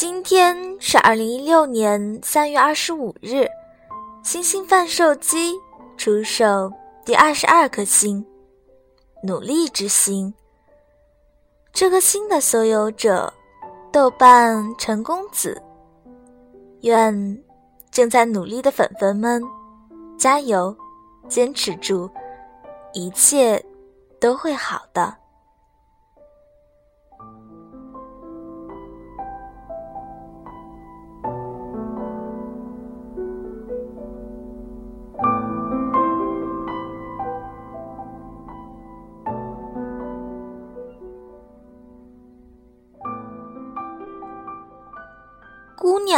今天是二零一六年三月二十五日，星星贩售机出售第二十二颗星——努力之星。这颗星的所有者，豆瓣陈公子。愿正在努力的粉粉们加油，坚持住，一切都会好的。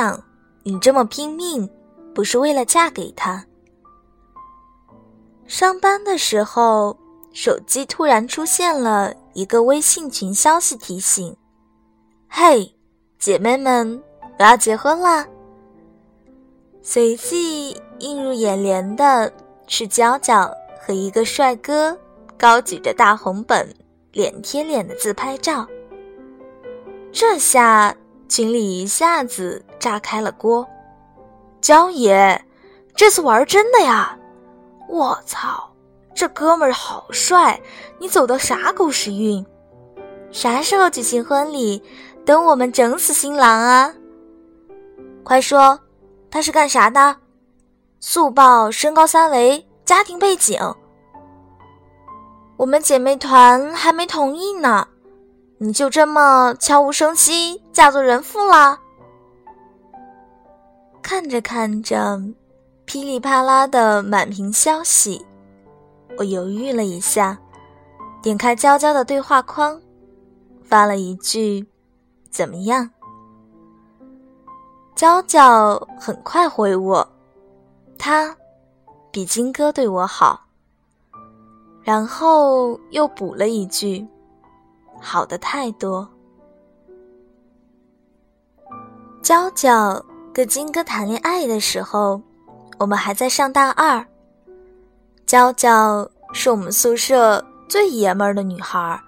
姑娘。你这么拼命，不是为了嫁给他？上班的时候，手机突然出现了一个微信群消息提醒：“嘿，姐妹们，我要结婚啦！”随即映入眼帘的是娇娇和一个帅哥高举着大红本、脸贴脸的自拍照。这下。群里一下子炸开了锅，江爷，这次玩真的呀！我操，这哥们儿好帅！你走的啥狗屎运？啥时候举行婚礼？等我们整死新郎啊！快说，他是干啥的？速报身高三围，家庭背景。我们姐妹团还没同意呢。你就这么悄无声息嫁做人妇了？看着看着，噼里啪啦的满屏消息，我犹豫了一下，点开娇娇的对话框，发了一句：“怎么样？”娇娇很快回我：“他比金哥对我好。”然后又补了一句。好的太多。娇娇跟金哥谈恋爱的时候，我们还在上大二。娇娇是我们宿舍最爷们儿的女孩儿，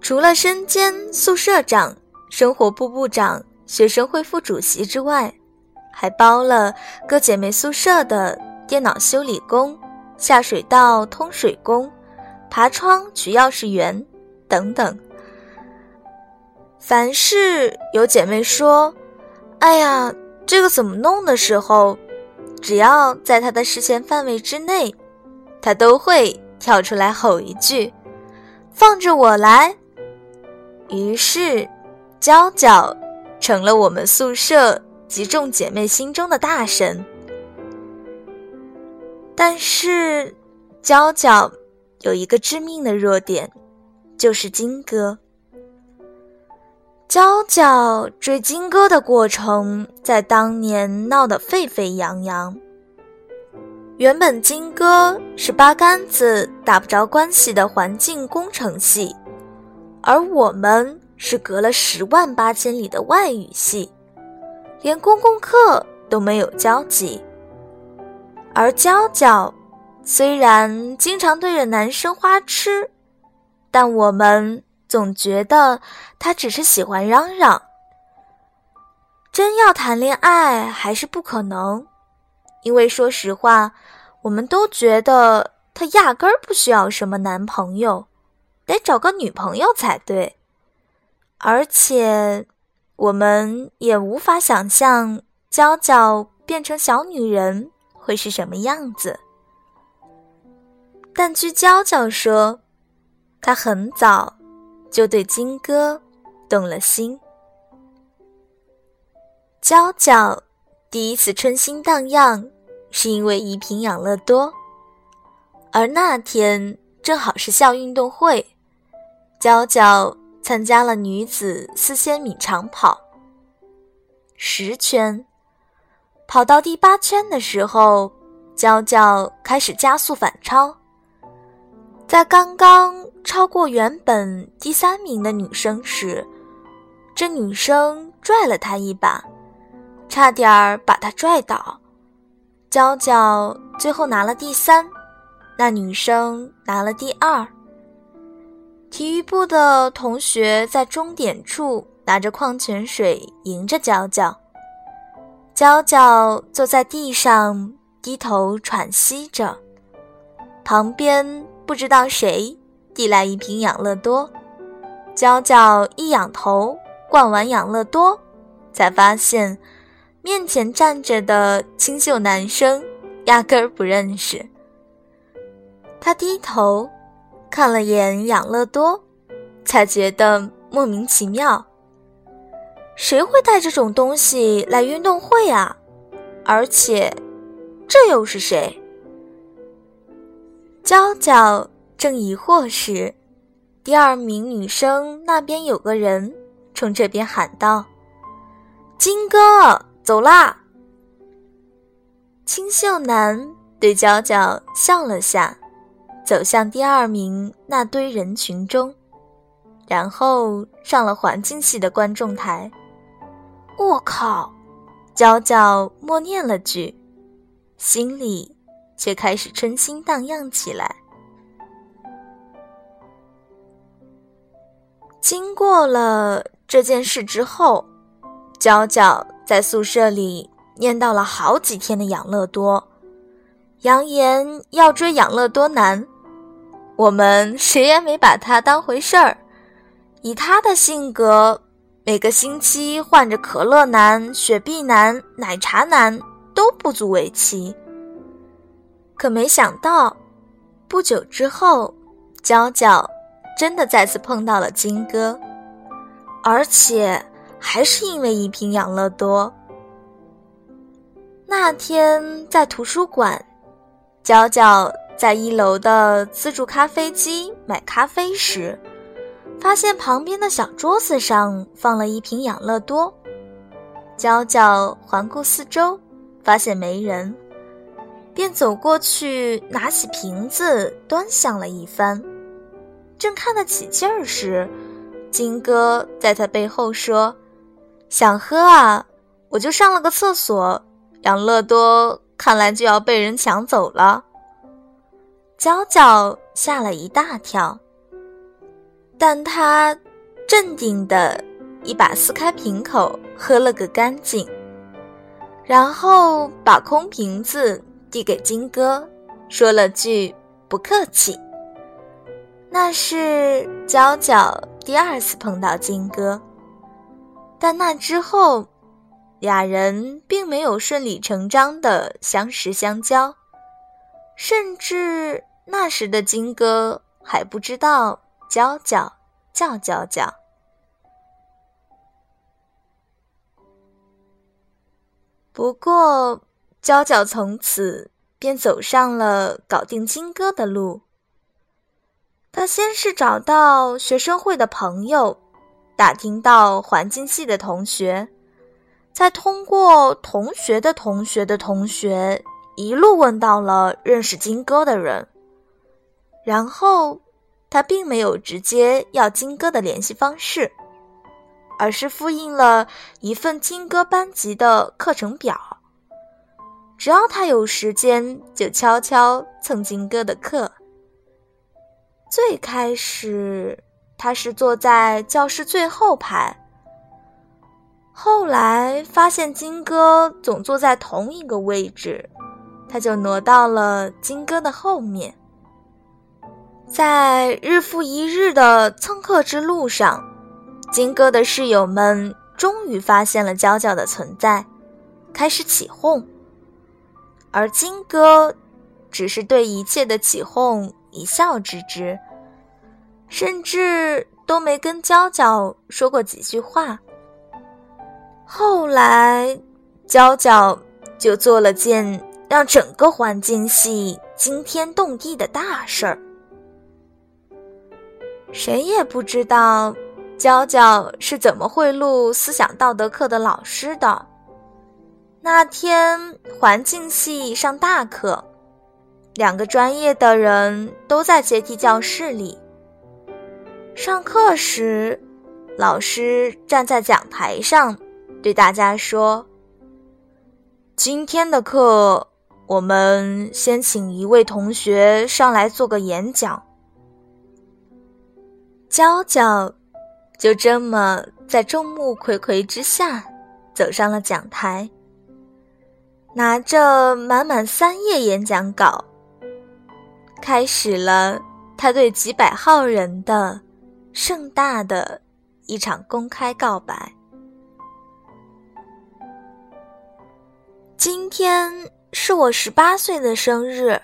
除了身兼宿舍长、生活部部长、学生会副主席之外，还包了各姐妹宿舍的电脑修理工、下水道通水工、爬窗取钥匙员。等等，凡是有姐妹说：“哎呀，这个怎么弄？”的时候，只要在她的视线范围之内，她都会跳出来吼一句：“放着我来。”于是，娇娇成了我们宿舍及众姐妹心中的大神。但是，娇娇有一个致命的弱点。就是金哥，娇娇追金哥的过程在当年闹得沸沸扬扬。原本金哥是八竿子打不着关系的环境工程系，而我们是隔了十万八千里的外语系，连公共课都没有交集。而娇娇虽然经常对着男生花痴。但我们总觉得他只是喜欢嚷嚷，真要谈恋爱还是不可能，因为说实话，我们都觉得他压根儿不需要什么男朋友，得找个女朋友才对。而且，我们也无法想象娇娇变成小女人会是什么样子。但据娇娇说。她很早就对金哥动了心。娇娇第一次春心荡漾，是因为一瓶养乐多，而那天正好是校运动会，娇娇参加了女子四千米长跑。十圈，跑到第八圈的时候，娇娇开始加速反超，在刚刚。超过原本第三名的女生时，这女生拽了他一把，差点儿把他拽倒。娇娇最后拿了第三，那女生拿了第二。体育部的同学在终点处拿着矿泉水迎着娇娇。娇娇坐在地上，低头喘息着。旁边不知道谁递来一瓶养乐多，娇娇一仰头灌完养乐多，才发现面前站着的清秀男生压根儿不认识。他低头看了眼养乐多，才觉得莫名其妙。谁会带这种东西来运动会啊？而且，这又是谁？娇娇正疑惑时，第二名女生那边有个人冲这边喊道：“金哥，走啦！”清秀男对娇娇笑了下，走向第二名那堆人群中，然后上了环境系的观众台。我靠！娇娇默念了句，心里。却开始春心荡漾起来。经过了这件事之后，娇娇在宿舍里念叨了好几天的养乐多，扬言要追养乐多男。我们谁也没把他当回事儿。以他的性格，每个星期换着可乐男、雪碧男、奶茶男都不足为奇。可没想到，不久之后，娇娇真的再次碰到了金哥，而且还是因为一瓶养乐多。那天在图书馆，娇娇在一楼的自助咖啡机买咖啡时，发现旁边的小桌子上放了一瓶养乐多。娇娇环顾四周，发现没人。便走过去，拿起瓶子，端详了一番。正看得起劲儿时，金哥在他背后说：“想喝啊？我就上了个厕所，养乐多看来就要被人抢走了。”娇娇吓了一大跳，但他镇定的一把撕开瓶口，喝了个干净，然后把空瓶子。递给金哥，说了句“不客气”。那是娇娇第二次碰到金哥，但那之后，俩人并没有顺理成章的相识相交，甚至那时的金哥还不知道娇娇叫娇娇。不过。娇娇从此便走上了搞定金哥的路。他先是找到学生会的朋友，打听到环境系的同学，再通过同学的同学的同学，一路问到了认识金哥的人。然后，他并没有直接要金哥的联系方式，而是复印了一份金哥班级的课程表。只要他有时间，就悄悄蹭金哥的课。最开始，他是坐在教室最后排。后来发现金哥总坐在同一个位置，他就挪到了金哥的后面。在日复一日的蹭课之路上，金哥的室友们终于发现了娇娇的存在，开始起哄。而金哥，只是对一切的起哄一笑置之，甚至都没跟娇娇说过几句话。后来，娇娇就做了件让整个环境系惊天动地的大事儿。谁也不知道，娇娇是怎么贿赂思想道德课的老师的。那天环境系上大课，两个专业的人都在阶梯教室里。上课时，老师站在讲台上，对大家说：“今天的课，我们先请一位同学上来做个演讲。”娇娇就这么在众目睽睽之下走上了讲台，拿着满满三页演讲稿，开始了他对几百号人的盛大的一场公开告白。今天是我十八岁的生日，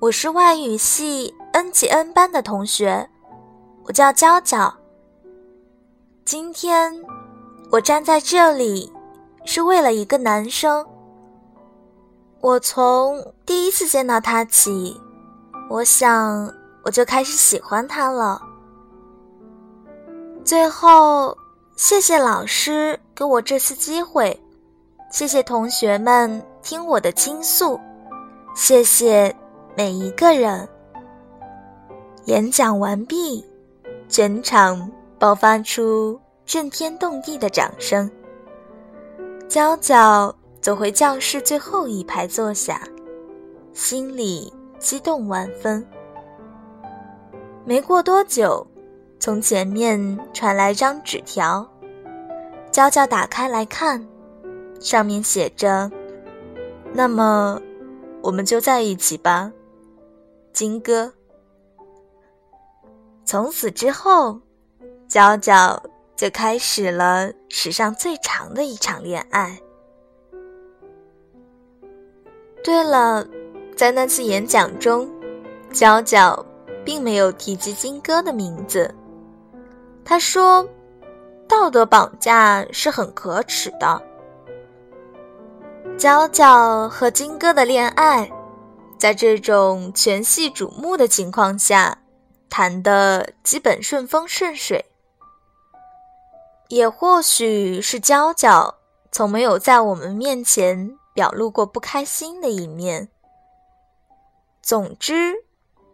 我是外语系 N 级 N 班的同学，我叫娇娇。今天我站在这里，是为了一个男生。我从第一次见到他起，我想我就开始喜欢他了。最后，谢谢老师给我这次机会，谢谢同学们听我的倾诉，谢谢每一个人。演讲完毕，全场。爆发出震天动地的掌声。娇娇走回教室最后一排坐下，心里激动万分。没过多久，从前面传来张纸条，娇娇打开来看，上面写着：“那么，我们就在一起吧，金哥。”从此之后。娇娇就开始了史上最长的一场恋爱。对了，在那次演讲中，娇娇并没有提及金哥的名字。他说：“道德绑架是很可耻的。”娇娇和金哥的恋爱，在这种全系瞩目的情况下，谈的基本顺风顺水。也或许是娇娇从没有在我们面前表露过不开心的一面。总之，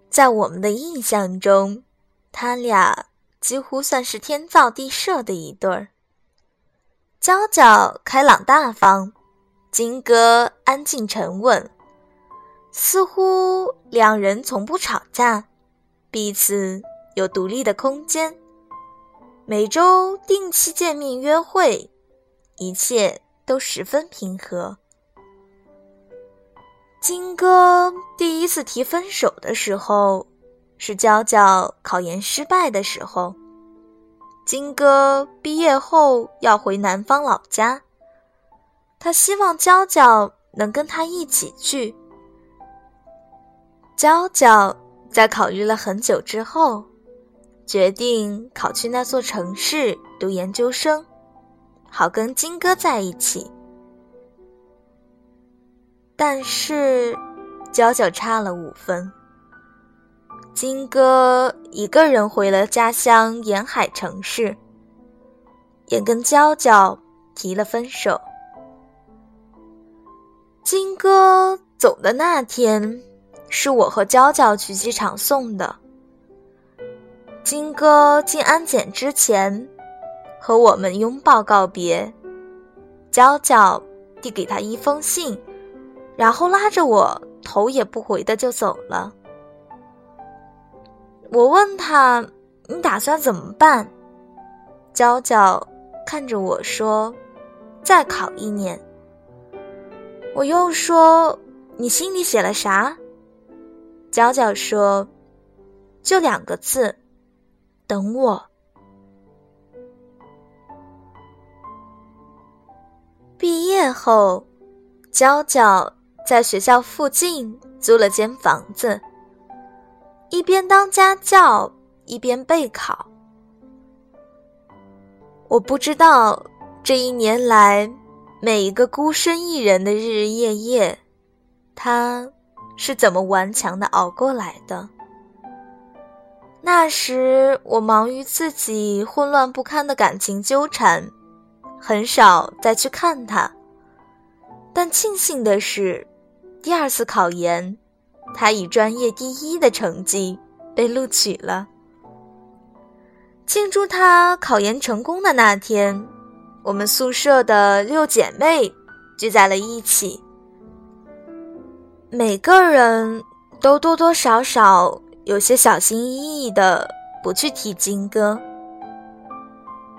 在我们的印象中，他俩几乎算是天造地设的一对儿。娇娇开朗大方，金哥安静沉稳，似乎两人从不吵架，彼此有独立的空间。每周定期见面约会，一切都十分平和。金哥第一次提分手的时候，是娇娇考研失败的时候。金哥毕业后要回南方老家，他希望娇娇能跟他一起去。娇娇在考虑了很久之后。决定考去那座城市读研究生，好跟金哥在一起。但是，娇娇差了五分。金哥一个人回了家乡沿海城市，也跟娇娇提了分手。金哥走的那天，是我和娇娇去机场送的。金哥进安检之前，和我们拥抱告别。娇娇递给他一封信，然后拉着我头也不回的就走了。我问他：“你打算怎么办？”娇娇看着我说：“再考一年。”我又说：“你心里写了啥？”娇娇说：“就两个字。”等我。毕业后，娇娇在学校附近租了间房子，一边当家教，一边备考。我不知道这一年来每一个孤身一人的日日夜夜，他是怎么顽强的熬过来的。那时我忙于自己混乱不堪的感情纠缠，很少再去看他。但庆幸的是，第二次考研，他以专业第一的成绩被录取了。庆祝他考研成功的那天，我们宿舍的六姐妹聚在了一起，每个人都多多少少。有些小心翼翼的不去提金哥。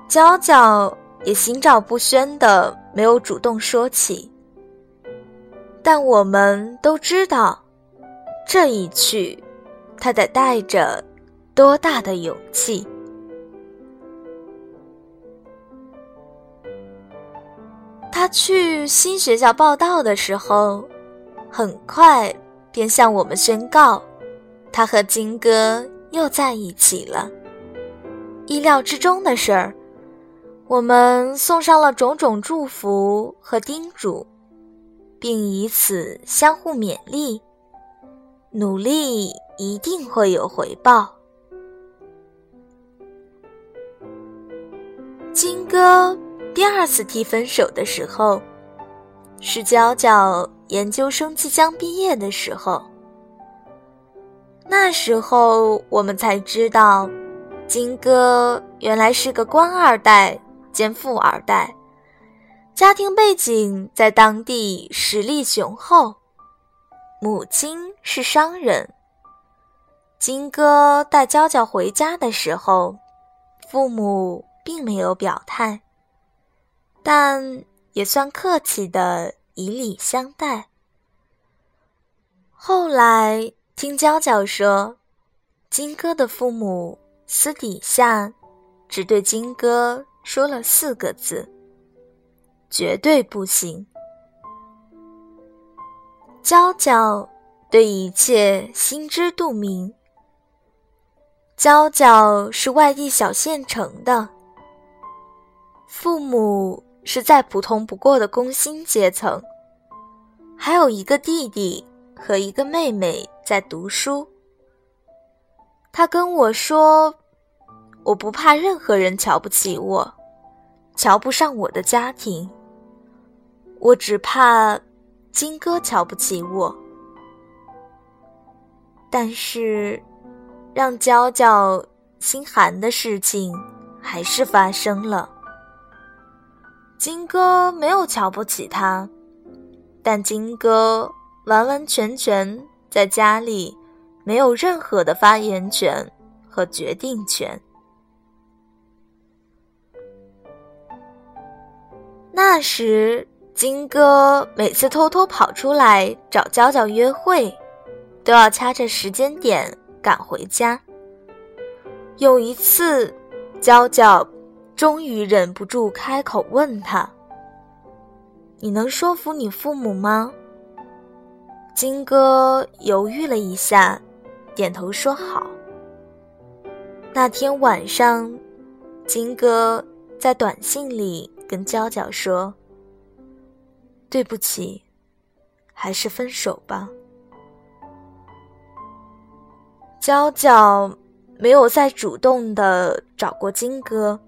娇娇也心照不宣的没有主动说起。但我们都知道，这一去，他得带着多大的勇气。他去新学校报道的时候，很快便向我们宣告，他和金哥又在一起了。意料之中的事儿，我们送上了种种祝福和叮嘱，并以此相互勉励，努力一定会有回报。金哥。第二次提分手的时候，是娇娇研究生即将毕业的时候。那时候我们才知道，金哥原来是个官二代兼富二代，家庭背景在当地实力雄厚，母亲是商人。金哥带娇娇回家的时候，父母并没有表态。但也算客气的以礼相待。后来听娇娇说，金哥的父母私底下只对金哥说了四个字：“绝对不行。”娇娇对一切心知肚明。娇娇是外地小县城的，父母。是再普通不过的工薪阶层，还有一个弟弟和一个妹妹在读书。他跟我说：“我不怕任何人瞧不起我，瞧不上我的家庭，我只怕金哥瞧不起我。”但是，让娇娇心寒的事情还是发生了。金哥没有瞧不起他，但金哥完完全全在家里没有任何的发言权和决定权。那时，金哥每次偷偷跑出来找娇娇约会，都要掐着时间点赶回家。有一次，娇娇。终于忍不住开口问他：“你能说服你父母吗？”金哥犹豫了一下，点头说：“好。”那天晚上，金哥在短信里跟娇娇说：“对不起，还是分手吧。”娇娇没有再主动的找过金哥。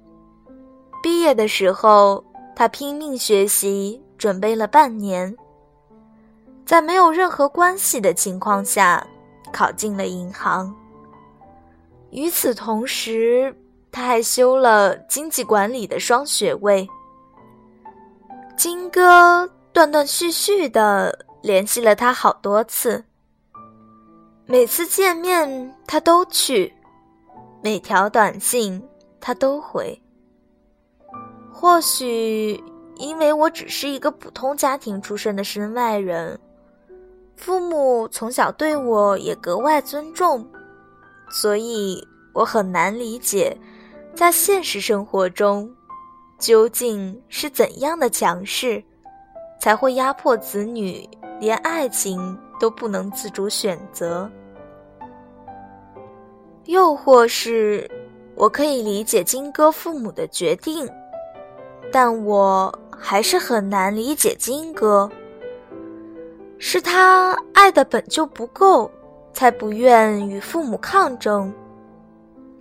毕业的时候，他拼命学习，准备了半年，在没有任何关系的情况下，考进了银行。与此同时，他还修了经济管理的双学位。金哥断断续续的联系了他好多次，每次见面他都去，每条短信他都回。或许因为我只是一个普通家庭出身的身外人，父母从小对我也格外尊重，所以我很难理解，在现实生活中，究竟是怎样的强势，才会压迫子女连爱情都不能自主选择？又或是，我可以理解金哥父母的决定。但我还是很难理解金哥，是他爱的本就不够，才不愿与父母抗争；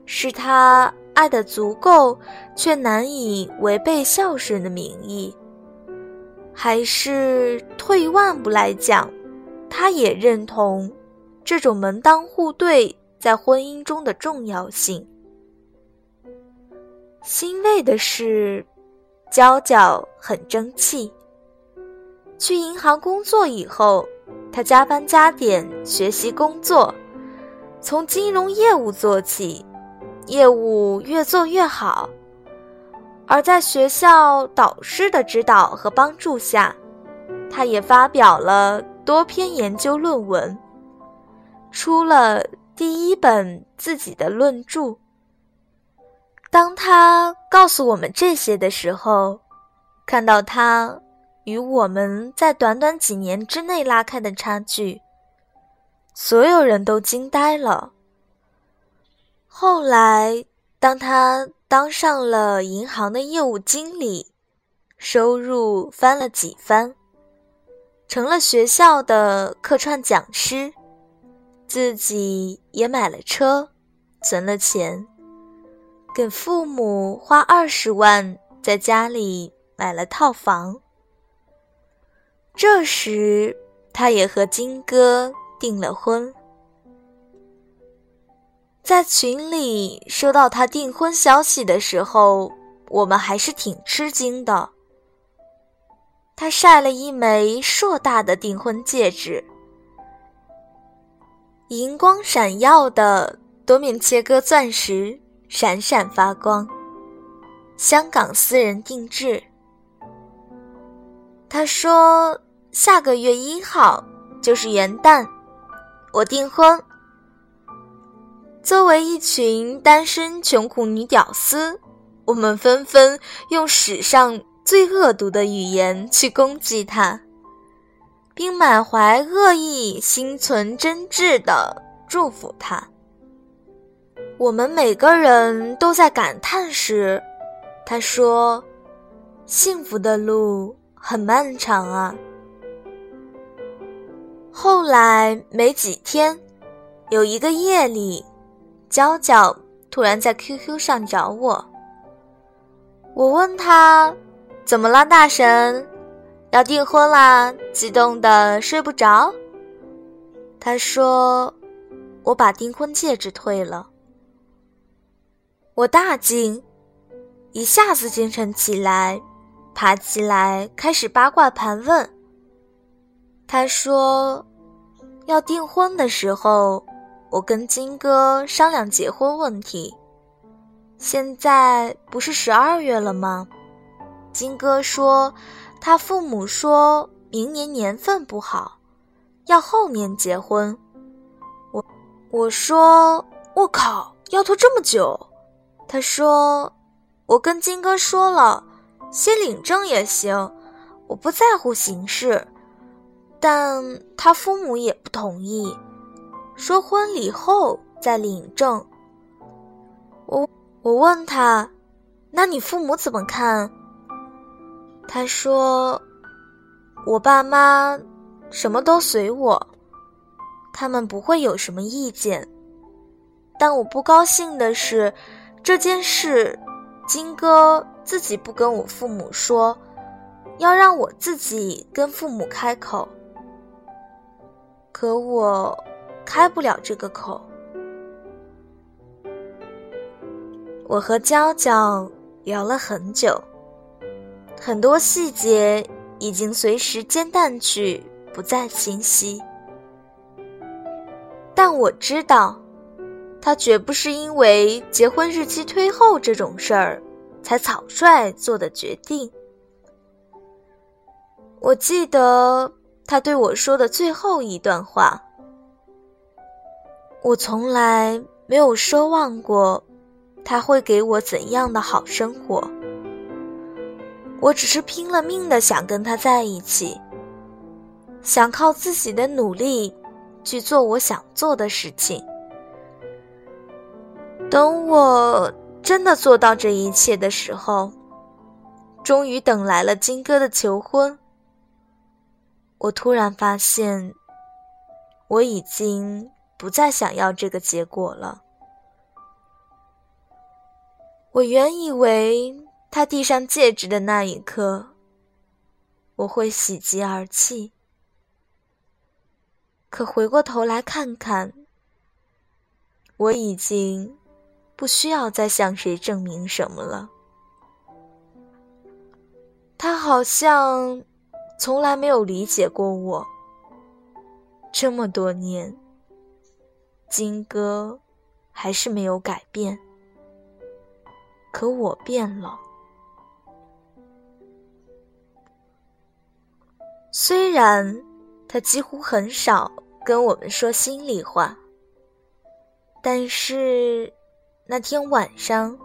是他爱的足够，却难以违背孝顺的名义；还是退一万步来讲，他也认同这种门当户对在婚姻中的重要性。欣慰的是。娇娇很争气。去银行工作以后，她加班加点学习工作，从金融业务做起，业务越做越好。而在学校导师的指导和帮助下，他也发表了多篇研究论文，出了第一本自己的论著。当他告诉我们这些的时候，看到他与我们在短短几年之内拉开的差距，所有人都惊呆了。后来，当他当上了银行的业务经理，收入翻了几番，成了学校的客串讲师，自己也买了车，存了钱，给父母花二十万在家里。买了套房。这时，他也和金哥订了婚。在群里收到他订婚消息的时候，我们还是挺吃惊的。他晒了一枚硕大的订婚戒指，银光闪耀的多面切割钻石，闪闪发光。香港私人定制。他说：“下个月一号就是元旦，我订婚。”作为一群单身穷苦女屌丝，我们纷纷用史上最恶毒的语言去攻击他，并满怀恶意、心存真挚的祝福他。我们每个人都在感叹时，他说：“幸福的路。”很漫长啊。后来没几天，有一个夜里，娇娇突然在 QQ 上找我。我问他：“怎么了，大神？要订婚啦？激动的睡不着？”他说：“我把订婚戒指退了。”我大惊，一下子精神起来。爬起来，开始八卦盘问。他说：“要订婚的时候，我跟金哥商量结婚问题。现在不是十二月了吗？金哥说，他父母说明年年份不好，要后年结婚。我我说我靠，要拖这么久？他说，我跟金哥说了。”先领证也行，我不在乎形式，但他父母也不同意，说婚礼后再领证。我我问他，那你父母怎么看？他说，我爸妈什么都随我，他们不会有什么意见。但我不高兴的是，这件事，金哥。自己不跟我父母说，要让我自己跟父母开口。可我开不了这个口。我和娇娇聊了很久，很多细节已经随时间淡去，不再清晰。但我知道，他绝不是因为结婚日期推后这种事儿。才草率做的决定。我记得他对我说的最后一段话：“我从来没有奢望过他会给我怎样的好生活，我只是拼了命的想跟他在一起，想靠自己的努力去做我想做的事情。等我。”真的做到这一切的时候，终于等来了金哥的求婚。我突然发现，我已经不再想要这个结果了。我原以为他递上戒指的那一刻，我会喜极而泣。可回过头来看看，我已经。不需要再向谁证明什么了。他好像从来没有理解过我。这么多年，金哥还是没有改变。可我变了。虽然他几乎很少跟我们说心里话但是那天晚上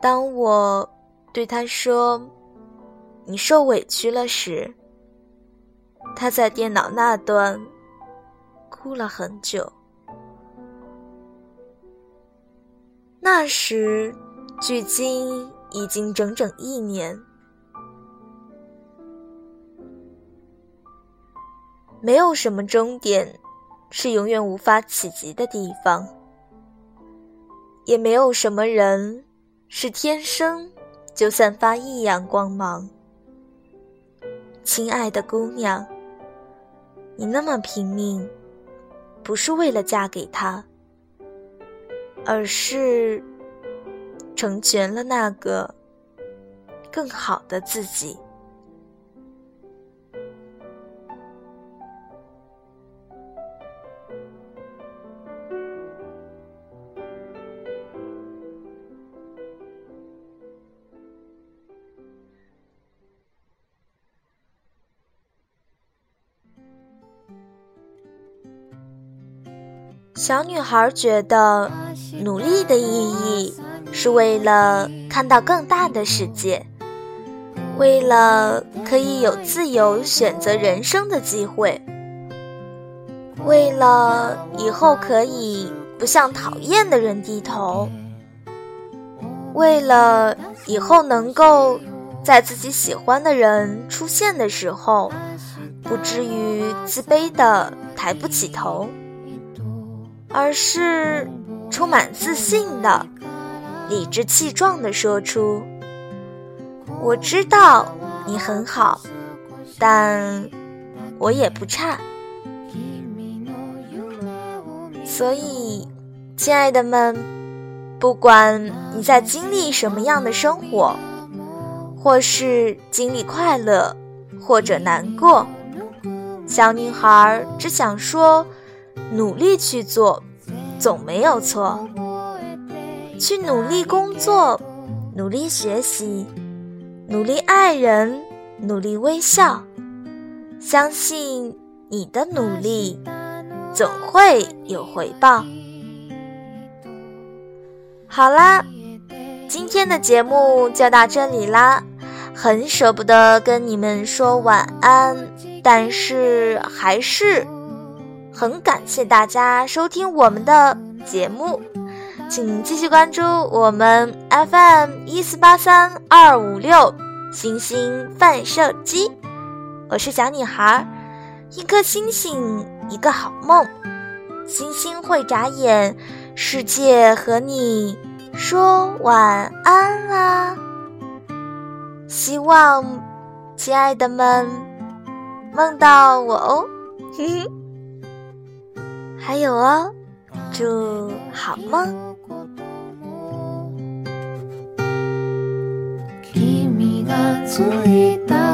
当我对他说你受委屈了时他在电脑那端哭了很久。那时，距今已经整整一年。没有什么终点是永远无法企及的地方，也没有什么人是天生就散发异样光芒。亲爱的姑娘，你那么拼命，不是为了嫁给他，而是成全了那个更好的自己。小女孩觉得，努力的意义是为了看到更大的世界，为了可以有自由选择人生的机会，为了以后可以不向讨厌的人低头，为了以后能够在自己喜欢的人出现的时候，不至于自卑的抬不起头。而是充满自信的、理直气壮地说出：“我知道你很好，但我也不差。”所以，亲爱的们，不管你在经历什么样的生活，或是经历快乐，或者难过，小女孩只想说。努力去做，总没有错。去努力工作，努力学习，努力爱人，努力微笑。相信你的努力总会有回报。好啦，今天的节目就到这里啦。很舍不得跟你们说晚安，但是还是。很感谢大家收听我们的节目，请继续关注我们 FM 一四八三二五六星星泛射机。我是小女孩，一颗星星一个好梦，星星会眨眼，世界和你说晚安啦。希望亲爱的们梦到我哦，嘿嘿。还有哦，祝好梦。君がついた